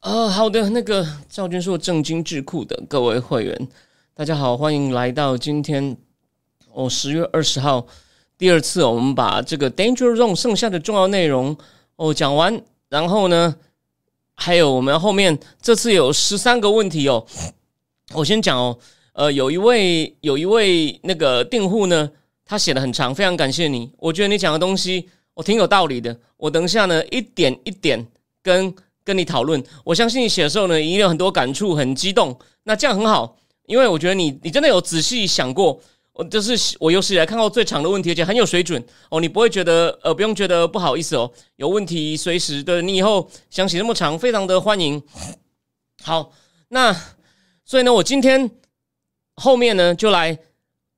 呃，好的，那个赵军硕正经智库的各位会员，大家好，欢迎来到今天哦十月二十号第二次，我们把这个 Danger Zone 剩下的重要内容哦讲完，然后呢，还有我们后面这次有十三个问题哦，我先讲哦，呃，有一位有一位那个订户呢，他写的很长，非常感谢你，我觉得你讲的东西我挺有道理的，我等一下呢一点一点跟。跟你讨论，我相信你写的时候呢，一定有很多感触，很激动。那这样很好，因为我觉得你你真的有仔细想过，我就是我有史以来看过最长的问题，而且很有水准哦。你不会觉得呃，不用觉得不好意思哦。有问题随时的，你以后想写那么长，非常的欢迎。好，那所以呢，我今天后面呢就来，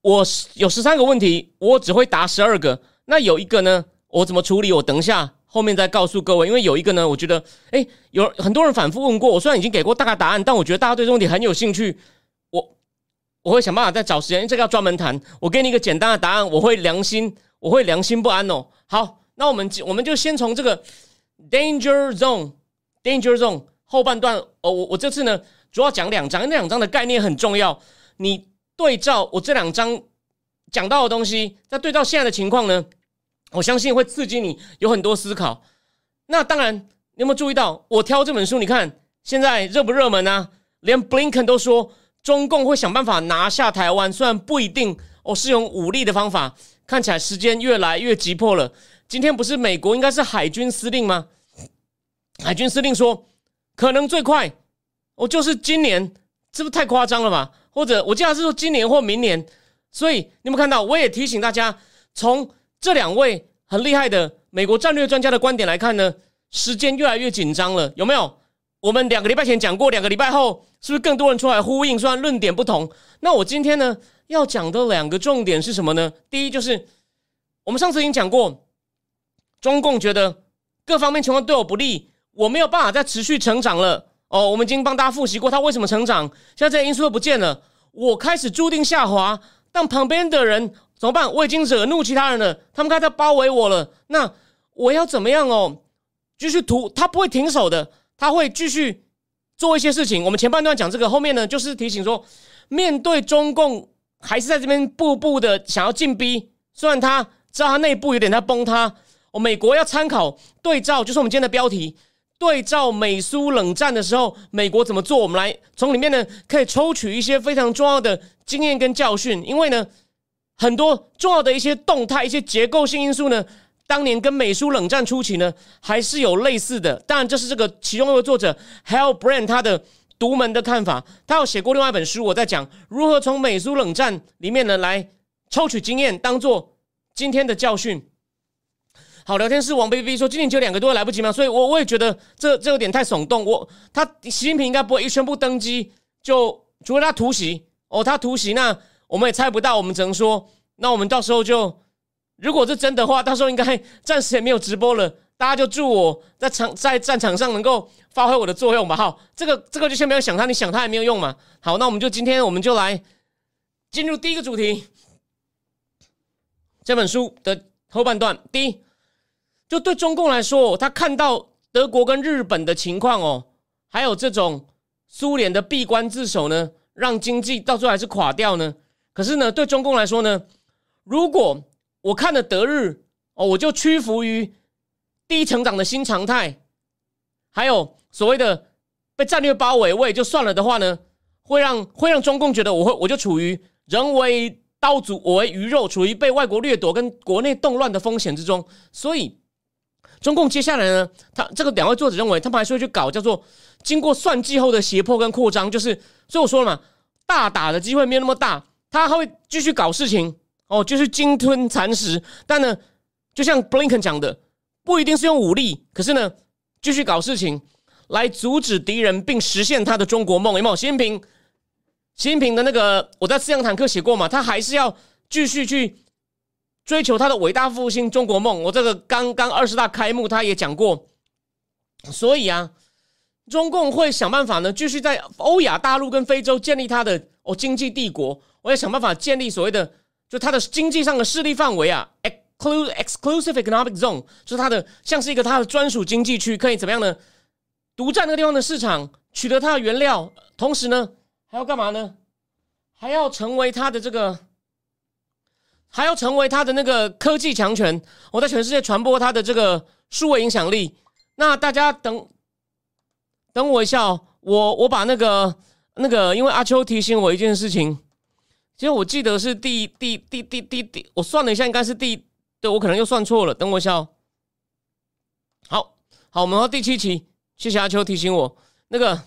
我有十三个问题，我只会答十二个。那有一个呢，我怎么处理？我等一下。后面再告诉各位，因为有一个呢，我觉得，哎，有很多人反复问过我，虽然已经给过大概答案，但我觉得大家对这个问题很有兴趣，我我会想办法再找时间，这个要专门谈。我给你一个简单的答案，我会良心，我会良心不安哦。好，那我们我们就先从这个 danger zone，danger zone 后半段，哦，我我这次呢主要讲两章，那两章的概念很重要，你对照我这两章讲到的东西，再对照现在的情况呢。我相信会刺激你有很多思考。那当然，你有没有注意到我挑这本书？你看现在热不热门呢？连 Blinken 都说中共会想办法拿下台湾，虽然不一定哦是用武力的方法。看起来时间越来越急迫了。今天不是美国应该是海军司令吗？海军司令说可能最快哦就是今年，这不太夸张了吧？或者我记得是说今年或明年。所以你有没有看到？我也提醒大家从。这两位很厉害的美国战略专家的观点来看呢，时间越来越紧张了，有没有？我们两个礼拜前讲过，两个礼拜后是不是更多人出来呼应？虽然论点不同，那我今天呢要讲的两个重点是什么呢？第一就是我们上次已经讲过，中共觉得各方面情况对我不利，我没有办法再持续成长了。哦，我们已经帮大家复习过他为什么成长，现在这些因素都不见了，我开始注定下滑，但旁边的人。怎么办？我已经惹怒其他人了，他们开始包围我了。那我要怎么样哦？继续屠，他不会停手的，他会继续做一些事情。我们前半段讲这个，后面呢就是提醒说，面对中共还是在这边步步的想要进逼。虽然他知道他内部有点在崩塌，哦，美国要参考对照，就是我们今天的标题，对照美苏冷战的时候，美国怎么做？我们来从里面呢可以抽取一些非常重要的经验跟教训，因为呢。很多重要的一些动态、一些结构性因素呢，当年跟美苏冷战初期呢，还是有类似的。当然，这是这个其中一个作者 Hal Brand 他的独门的看法。他有写过另外一本书，我在讲如何从美苏冷战里面呢来抽取经验，当做今天的教训。好，聊天室王 baby 说，今年就两个多月来不及吗？所以，我我也觉得这这有点太耸动。我他习近平应该不会一宣布登基就除了他突袭哦，他突袭那。我们也猜不到，我们只能说，那我们到时候就，如果是真的话，到时候应该暂时也没有直播了。大家就祝我在场在战场上能够发挥我的作用吧。好，这个这个就先不要想他，你想他也没有用嘛。好，那我们就今天我们就来进入第一个主题，这本书的后半段。第一，就对中共来说，他看到德国跟日本的情况哦，还有这种苏联的闭关自守呢，让经济到最后还是垮掉呢。可是呢，对中共来说呢，如果我看了德日哦，我就屈服于低成长的新常态，还有所谓的被战略包围，我也就算了的话呢，会让会让中共觉得我会我就处于人为刀俎，我为鱼肉，处于被外国掠夺跟国内动乱的风险之中。所以，中共接下来呢，他这个两位作者认为，他们还是会去搞叫做经过算计后的胁迫跟扩张，就是所以我说了嘛，大打的机会没有那么大。他还会继续搞事情哦，就是鲸吞蚕食。但呢，就像布林肯讲的，不一定是用武力，可是呢，继续搞事情来阻止敌人并实现他的中国梦。有没有？习近平习近平的那个我在思想坦克写过嘛，他还是要继续去追求他的伟大复兴中国梦。我这个刚刚二十大开幕，他也讲过，所以啊，中共会想办法呢，继续在欧亚大陆跟非洲建立他的哦经济帝国。我要想办法建立所谓的就他的经济上的势力范围啊，exclusive exclusive economic zone，就是他的像是一个他的专属经济区，可以怎么样呢？独占那个地方的市场，取得它的原料，同时呢。还要干嘛呢？还要成为他的这个，还要成为他的那个科技强权。我在全世界传播他的这个数位影响力。那大家等等我一下哦，我我把那个那个，因为阿秋提醒我一件事情，其实我记得是第第第第第第，我算了一下，应该是第，对我可能又算错了。等我一下哦。好好，我们到第七期，谢谢阿秋提醒我那个。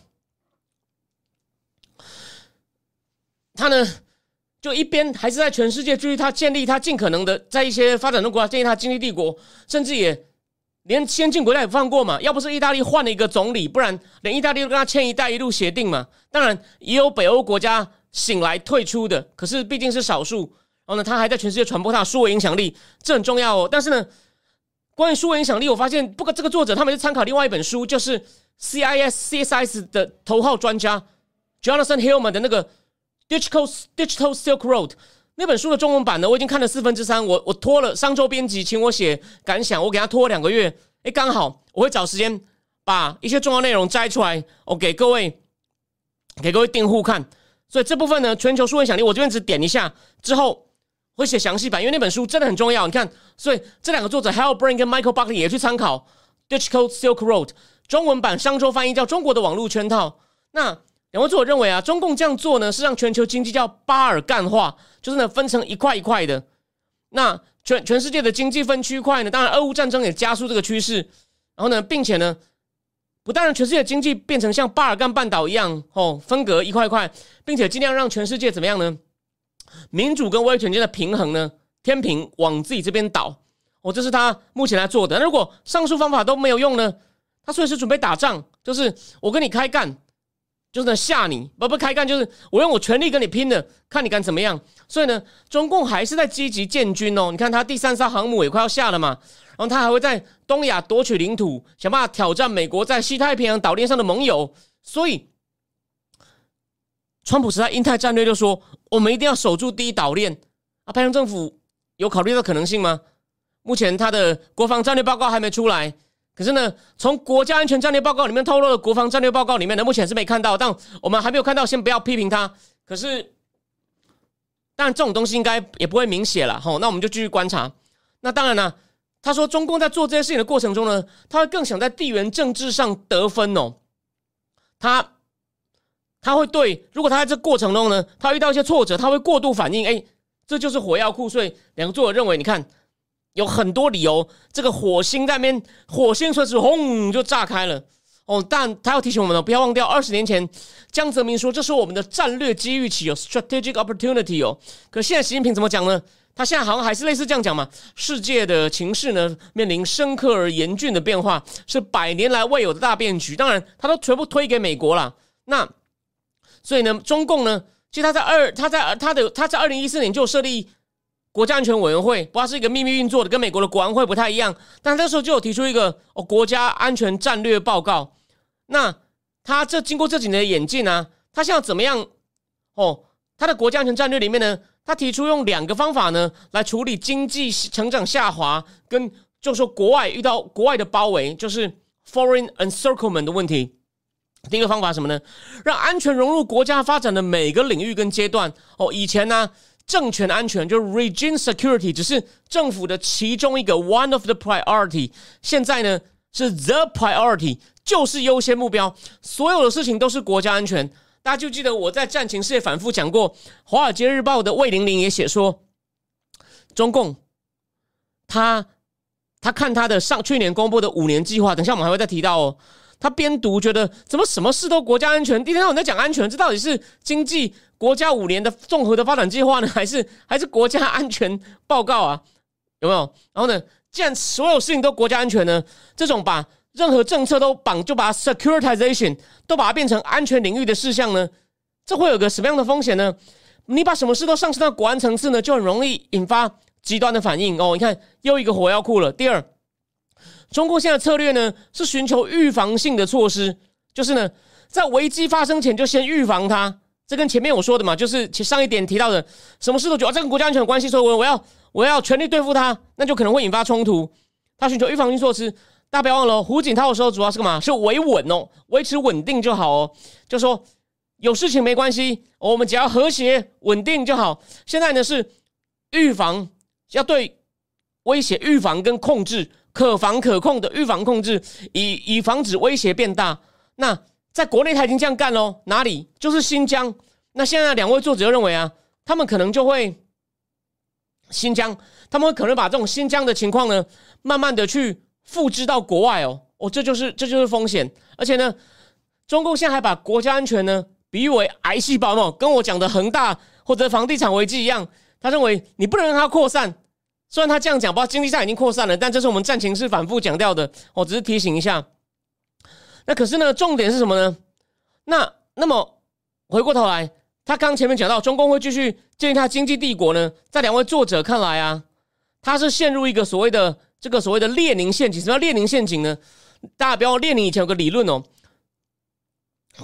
他呢，就一边还是在全世界，就是他建立他尽可能的在一些发展中国家建立他经济帝国，甚至也连先进国家也放过嘛。要不是意大利换了一个总理，不然连意大利都跟他签“一带一路”协定嘛。当然也有北欧国家醒来退出的，可是毕竟是少数。然后呢，他还在全世界传播他的数位影响力，这很重要哦。但是呢，关于数位影响力，我发现不过这个作者他们是参考另外一本书，就是 CIS CSIS 的头号专家 Jonathan Hillman 的那个。Digital Digital Silk Road 那本书的中文版呢，我已经看了四分之三。我我拖了商周编辑请我写感想，我给他拖了两个月。哎，刚好我会找时间把一些重要内容摘出来，我给各位给各位订户看。所以这部分呢，全球数位影响力，我这边只点一下，之后会写详细版，因为那本书真的很重要。你看，所以这两个作者 Halbrin 跟 Michael Buckley 也去参考 Digital Silk Road 中文版商周翻译叫《中国的网络圈套》。那两位作者认为啊，中共这样做呢，是让全球经济叫巴尔干化，就是呢分成一块一块的。那全全世界的经济分区块呢，当然俄乌战争也加速这个趋势。然后呢，并且呢，不但让全世界经济变成像巴尔干半岛一样哦，分隔一块块，并且尽量让全世界怎么样呢？民主跟威权间的平衡呢，天平往自己这边倒。哦，这是他目前来做的。那如果上述方法都没有用呢？他随时准备打仗，就是我跟你开干。就是吓你，不不开干，就是我用我全力跟你拼的，看你敢怎么样。所以呢，中共还是在积极建军哦。你看他第三艘航母也快要下了嘛，然后他还会在东亚夺取领土，想办法挑战美国在西太平洋岛链上的盟友。所以，川普时代印太战略就说，我们一定要守住第一岛链啊。拜登政府有考虑到可能性吗？目前他的国防战略报告还没出来。可是呢，从国家安全战略报告里面透露的国防战略报告里面呢，目前是没看到，但我们还没有看到，先不要批评他。可是，当然这种东西应该也不会明写了，吼，那我们就继续观察。那当然呢，他说中共在做这些事情的过程中呢，他会更想在地缘政治上得分哦。他他会对，如果他在这过程中呢，他遇到一些挫折，他会过度反应，哎，这就是火药库。所以两个作者认为，你看。有很多理由，这个火星在边，火星随时轰就炸开了哦。但他要提醒我们呢，不要忘掉二十年前江泽民说这是我们的战略机遇期哦，strategic opportunity 哦。可现在习近平怎么讲呢？他现在好像还是类似这样讲嘛。世界的情势呢，面临深刻而严峻的变化，是百年来未有的大变局。当然，他都全部推给美国了。那所以呢，中共呢，其实他在二，他在他的他在二零一四年就设立。国家安全委员会，不知道是一个秘密运作的，跟美国的国安会不太一样。但那时候就有提出一个哦国家安全战略报告。那他这经过这几年的演进呢，他现在怎么样？哦，他的国家安全战略里面呢，他提出用两个方法呢来处理经济成长下滑，跟就是说国外遇到国外的包围，就是 foreign encirclement 的问题。第一个方法什么呢？让安全融入国家发展的每个领域跟阶段。哦，以前呢？政权安全就是 regime security，只是政府的其中一个 one of the priority。现在呢是 the priority，就是优先目标。所有的事情都是国家安全。大家就记得我在战情世界反复讲过，《华尔街日报》的魏玲玲也写说，中共他他看他的上去年公布的五年计划，等下我们还会再提到哦。他边读觉得怎么什么事都国家安全，第一天到晚在讲安全，这到底是经济国家五年的综合的发展计划呢，还是还是国家安全报告啊？有没有？然后呢，既然所有事情都国家安全呢，这种把任何政策都绑就把 securitization 都把它变成安全领域的事项呢，这会有个什么样的风险呢？你把什么事都上升到国安层次呢，就很容易引发极端的反应哦。你看，又一个火药库了。第二，中共现在策略呢是寻求预防性的措施，就是呢在危机发生前就先预防它。这跟前面我说的嘛，就是上一点提到的，什么事都觉得这跟国家安全有关系，所以我我要我要全力对付他，那就可能会引发冲突。他寻求预防性措施，大家不要忘了，胡锦涛的时候主要是干嘛？是维稳哦，维持稳定就好哦，就说。有事情没关系，我们只要和谐稳定就好。现在呢是预防，要对威胁预防跟控制，可防可控的预防控制，以以防止威胁变大。那在国内他已经这样干喽，哪里就是新疆。那现在两位作者认为啊，他们可能就会新疆，他们可能把这种新疆的情况呢，慢慢的去复制到国外哦。哦，这就是这就是风险。而且呢，中共现在还把国家安全呢。比喻为癌细胞嘛，跟我讲的恒大或者房地产危机一样，他认为你不能让它扩散。虽然他这样讲，不知道经济上已经扩散了，但这是我们战情是反复强调的。我只是提醒一下。那可是呢，重点是什么呢？那那么回过头来，他刚前面讲到中共会继续建立他经济帝国呢，在两位作者看来啊，他是陷入一个所谓的这个所谓的列宁陷阱。什么叫列宁陷阱呢？大家不要列宁以前有个理论哦。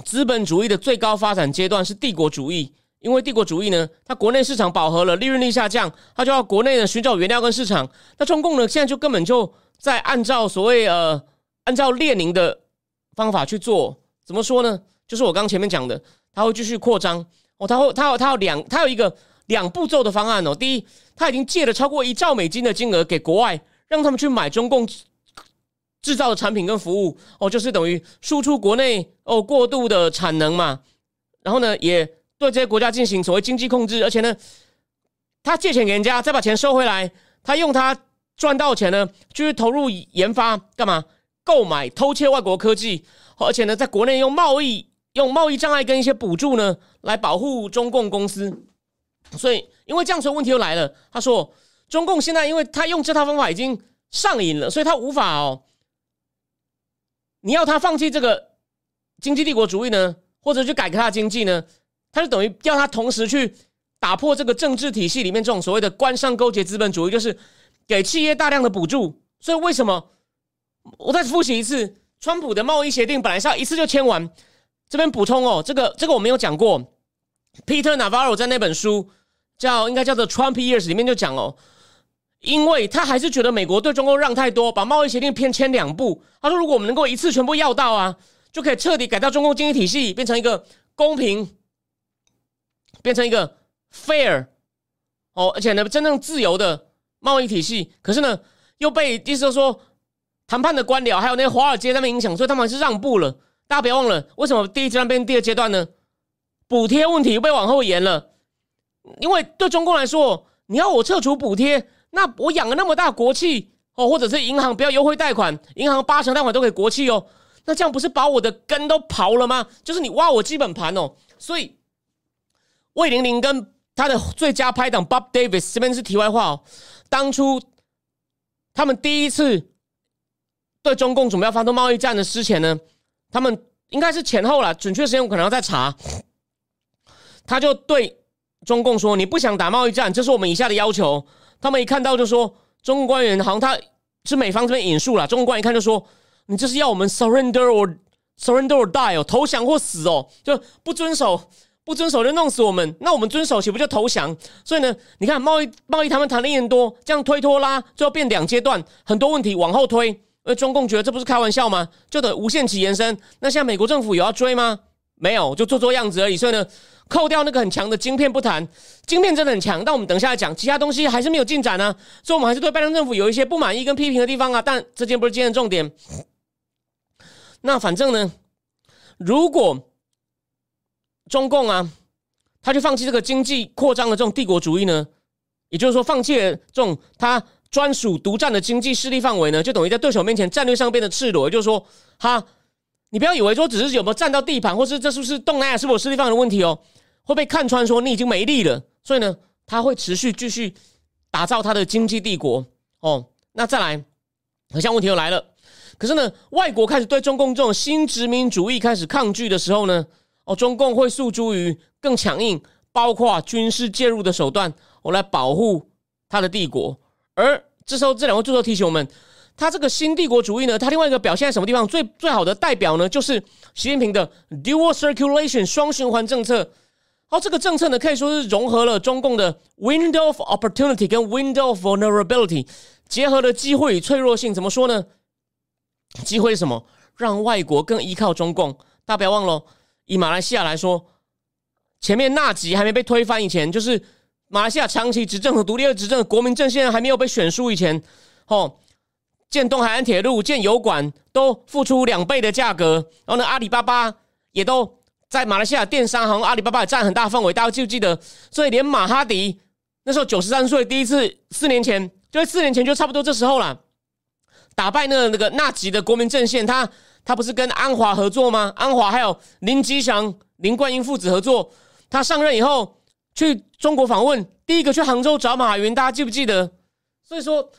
资本主义的最高发展阶段是帝国主义，因为帝国主义呢，它国内市场饱和了，利润率下降，它就要国内的寻找原料跟市场。那中共呢，现在就根本就在按照所谓呃，按照列宁的方法去做。怎么说呢？就是我刚前面讲的，他会继续扩张哦，他会他有他有两他有一个两步骤的方案哦。第一，他已经借了超过一兆美金的金额给国外，让他们去买中共。制造的产品跟服务哦，就是等于输出国内哦过度的产能嘛，然后呢，也对这些国家进行所谓经济控制，而且呢，他借钱给人家，再把钱收回来，他用他赚到钱呢，就是投入研发干嘛？购买偷窃外国科技，而且呢，在国内用贸易用贸易障碍跟一些补助呢，来保护中共公司。所以，因为这样子问题又来了，他说，中共现在因为他用这套方法已经上瘾了，所以他无法哦。你要他放弃这个经济帝国主义呢，或者去改革他的经济呢？他就等于要他同时去打破这个政治体系里面这种所谓的官商勾结资本主义，就是给企业大量的补助。所以为什么我再复习一次，川普的贸易协定本来是要一次就签完。这边补充哦，这个这个我没有讲过，Peter Navarro 在那本书叫应该叫做《Trump Years》里面就讲哦。因为他还是觉得美国对中国让太多，把贸易协定偏签两步。他说：“如果我们能够一次全部要到啊，就可以彻底改造中共经济体系，变成一个公平，变成一个 fair 哦，而且呢，真正自由的贸易体系。可是呢，又被意思说谈判的官僚还有那些华尔街那边影响，所以他们还是让步了。大家别忘了，为什么第一阶段变第二阶段呢？补贴问题又被往后延了，因为对中共来说，你要我撤除补贴。”那我养了那么大国企哦，或者是银行不要优惠贷款，银行八成贷款都给国企哦，那这样不是把我的根都刨了吗？就是你挖我基本盘哦。所以魏玲玲跟他的最佳拍档 Bob Davis 这边是题外话哦。当初他们第一次对中共准备要发动贸易战的之前呢，他们应该是前后了，准确时间我可能要再查。他就对中共说：“你不想打贸易战，这是我们以下的要求。”他们一看到就说，中共官员好像他是美方这边引述了，中共官员一看就说，你这是要我们 surrender or surrender or die 哦，投降或死哦，就不遵守，不遵守就弄死我们，那我们遵守岂不就投降？所以呢，你看贸易贸易他们谈了一年多，这样推拖拉，最后变两阶段，很多问题往后推，而中共觉得这不是开玩笑吗？就得无限期延伸。那现在美国政府有要追吗？没有，就做做样子而已。所以呢。扣掉那个很强的晶片不谈，晶片真的很强，但我们等下来讲，其他东西还是没有进展呢，所以我们还是对拜登政府有一些不满意跟批评的地方啊。但这件不是今天的重点。那反正呢，如果中共啊，他就放弃这个经济扩张的这种帝国主义呢，也就是说，放弃了这种他专属独占的经济势力范围呢，就等于在对手面前战略上变得赤裸。就是说，哈，你不要以为说只是有没有占到地盘，或是这是不是东南亚是否势力范围的问题哦。会被看穿，说你已经没力了，所以呢，他会持续继续打造他的经济帝国哦。那再来，好像问题又来了。可是呢，外国开始对中共这种新殖民主义开始抗拒的时候呢，哦，中共会诉诸于更强硬，包括军事介入的手段，我来保护他的帝国。而这时候，这两位作者提醒我们，他这个新帝国主义呢，他另外一个表现在什么地方？最最好的代表呢，就是习近平的 dual circulation 双循环政策。好，这个政策呢，可以说是融合了中共的 window of opportunity 跟 window of vulnerability，结合了机会与脆弱性。怎么说呢？机会是什么？让外国更依靠中共。大家不要忘了，以马来西亚来说，前面纳吉还没被推翻以前，就是马来西亚长期执政和独立的执政，国民阵线还没有被选输以前，哦，建东海岸铁路、建油管都付出两倍的价格，然后呢，阿里巴巴也都在马来西亚电商行，阿里巴巴占很大范围，大家记不记得？所以连马哈迪那时候九十三岁，第一次四年前，就在四年前就差不多这时候了。打败那那个纳吉的国民阵线，他他不是跟安华合作吗？安华还有林吉祥、林冠英父子合作。他上任以后去中国访问，第一个去杭州找马云，大家记不记得？所以说，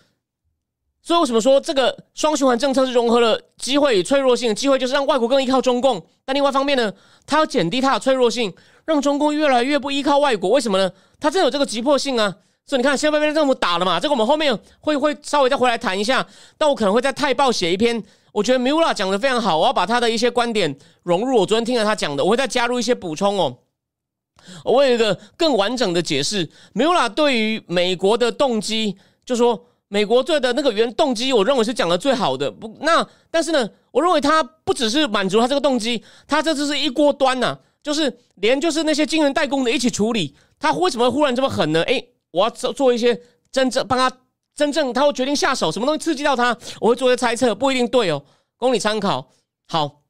所以为什么说这个双循环政策是融合了机会与脆弱性？机会就是让外国更依靠中共，但另外一方面呢，它要减低它的脆弱性，让中共越来越不依靠外国。为什么呢？它真有这个急迫性啊！所以你看，现在被政府打了嘛？这个我们后面会会稍微再回来谈一下。但我可能会在《泰报》写一篇，我觉得 Mula 讲的非常好，我要把他的一些观点融入我昨天听了他讲的，我会再加入一些补充哦。我有一个更完整的解释。没有啦对于美国的动机，就说美国队的那个原动机，我认为是讲的最好的。不，那但是呢，我认为他不只是满足他这个动机，他这次是一锅端呐，就是连就是那些晶圆代工的一起处理。他为什么忽然这么狠呢？诶。我要做做一些真正帮他真正他会决定下手什么东西刺激到他，我会做一些猜测，不一定对哦，供你参考。好，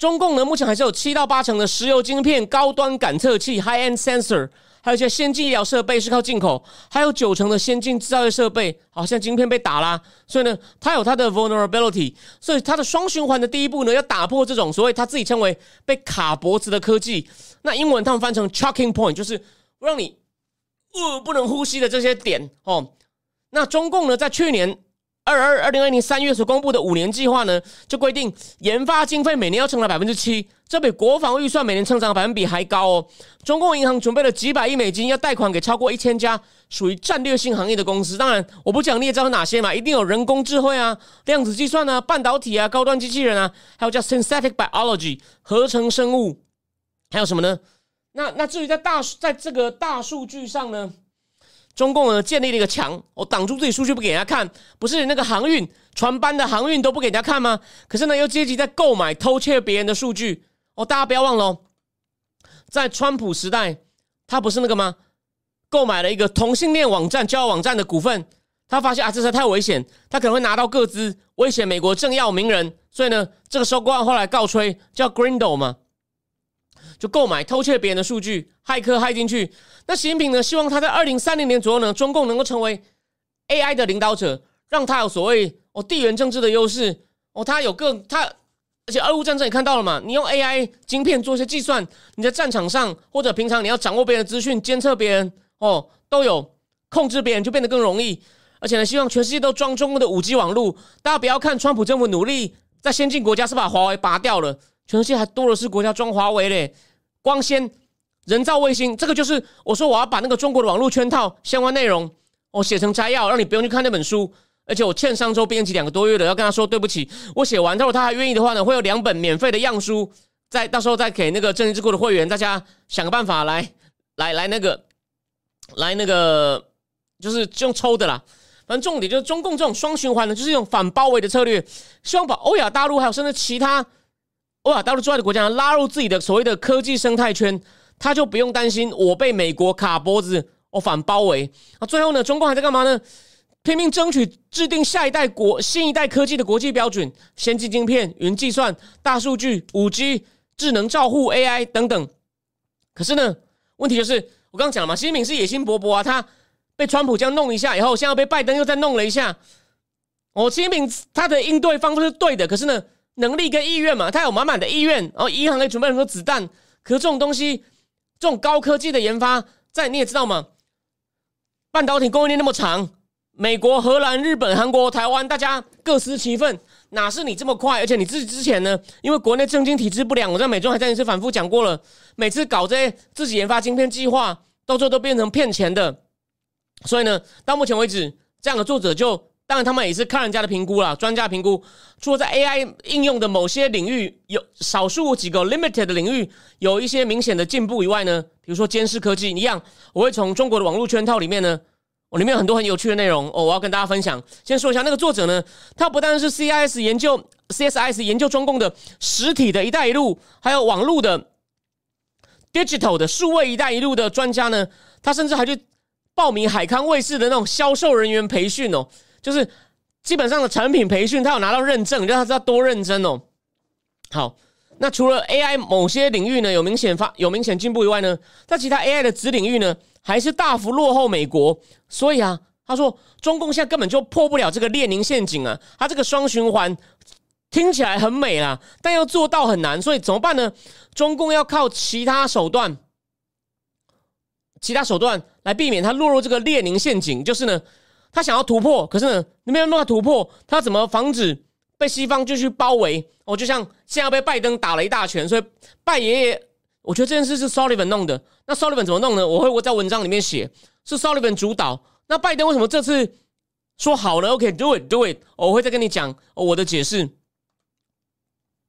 中共呢目前还是有七到八成的石油晶片、高端感测器 （high-end sensor），还有一些先进医疗设备是靠进口，还有九成的先进制造业设备，好像晶片被打啦，所以呢，它有它的 vulnerability，所以它的双循环的第一步呢，要打破这种所谓它自己称为被卡脖子的科技，那英文他们翻成 choking point，就是让你。呃，不能呼吸的这些点哦。那中共呢，在去年二二二零二零三月所公布的五年计划呢，就规定研发经费每年要成长百分之七，这比国防预算每年成长百分比还高哦。中共银行准备了几百亿美金，要贷款给超过一千家属于战略性行业的公司。当然，我不讲你也知道哪些嘛，一定有人工智慧啊、量子计算啊、半导体啊、高端机器人啊，还有叫 synthetic biology 合成生物，还有什么呢？那那至于在大在这个大数据上呢，中共呢建立了一个墙，我挡住自己数据不给人家看，不是那个航运船班的航运都不给人家看吗？可是呢又积极在购买偷窃别人的数据哦，大家不要忘了，在川普时代，他不是那个吗？购买了一个同性恋网站交友网站的股份，他发现啊这事太危险，他可能会拿到各资，威胁美国政要名人，所以呢这个收购案后来告吹叫 Grindle 嘛。就购买偷窃别人的数据，骇客骇进去。那习近平呢？希望他在二零三零年左右呢，中共能够成为 AI 的领导者，让他有所谓哦地缘政治的优势哦，他有更他，而且俄乌战争也看到了嘛，你用 AI 晶片做一些计算，你在战场上或者平常你要掌握别人的资讯、监测别人哦，都有控制别人就变得更容易。而且呢，希望全世界都装中国的五 G 网络。大家不要看川普政府努力在先进国家是把华为拔掉了，全世界还多的是国家装华为嘞。光纤、人造卫星，这个就是我说我要把那个中国的网络圈套相关内容，我写成摘要，让你不用去看那本书。而且我欠上周编辑两个多月了，要跟他说对不起。我写完之后，他还愿意的话呢，会有两本免费的样书，在到时候再给那个正义智库的会员，大家想个办法来来来那个来那个，就是用抽的啦。反正重点就是中共这种双循环呢，就是一种反包围的策略，希望把欧亚大陆还有甚至其他。我把大陆之外的国家拉入自己的所谓的科技生态圈，他就不用担心我被美国卡脖子，我反包围。啊，最后呢，中共还在干嘛呢？拼命争取制定下一代国新一代科技的国际标准，先进晶片、云计算、大数据、五 G、智能照护、AI 等等。可是呢，问题就是我刚刚讲了嘛，习近平是野心勃勃啊，他被川普这样弄一下以后，现在被拜登又再弄了一下。哦，习近平他的应对方式是对的，可是呢？能力跟意愿嘛，他有满满的意愿，然后银行也准备很多子弹。可是这种东西，这种高科技的研发，在你也知道吗？半导体供应链那么长，美国、荷兰、日本、韩国、台湾，大家各司其分。哪是你这么快？而且你自己之前呢，因为国内政经体制不良，我在美中还在一次反复讲过了，每次搞这些自己研发晶片计划，到最后都变成骗钱的。所以呢，到目前为止，这样的作者就当然他们也是看人家的评估啦，专家评估，除了在 AI 应用的某些领域有少数几个 limited 的领域有一些明显的进步以外呢，比如说监视科技一样，我会从中国的网络圈套里面呢。我里面有很多很有趣的内容哦，我要跟大家分享。先说一下那个作者呢，他不但是 CIS 研究 CSIS 研究中共的实体的一带一路，还有网络的 digital 的数位一带一路的专家呢，他甚至还去报名海康卫视的那种销售人员培训哦，就是基本上的产品培训，他有拿到认证，让他知道多认真哦。好，那除了 AI 某些领域呢有明显发有明显进步以外呢，在其他 AI 的子领域呢？还是大幅落后美国，所以啊，他说中共现在根本就破不了这个列宁陷阱啊，他这个双循环听起来很美啦，但要做到很难，所以怎么办呢？中共要靠其他手段，其他手段来避免他落入这个列宁陷阱，就是呢，他想要突破，可是呢，你没有办法突破，他怎么防止被西方继续包围？哦，就像现在被拜登打了一大拳，所以拜爷爷。我觉得这件事是 Sullivan 弄的。那 Sullivan 怎么弄呢？我会我在文章里面写，是 Sullivan 主导。那拜登为什么这次说好了？OK，do it，do it。我会再跟你讲我的解释。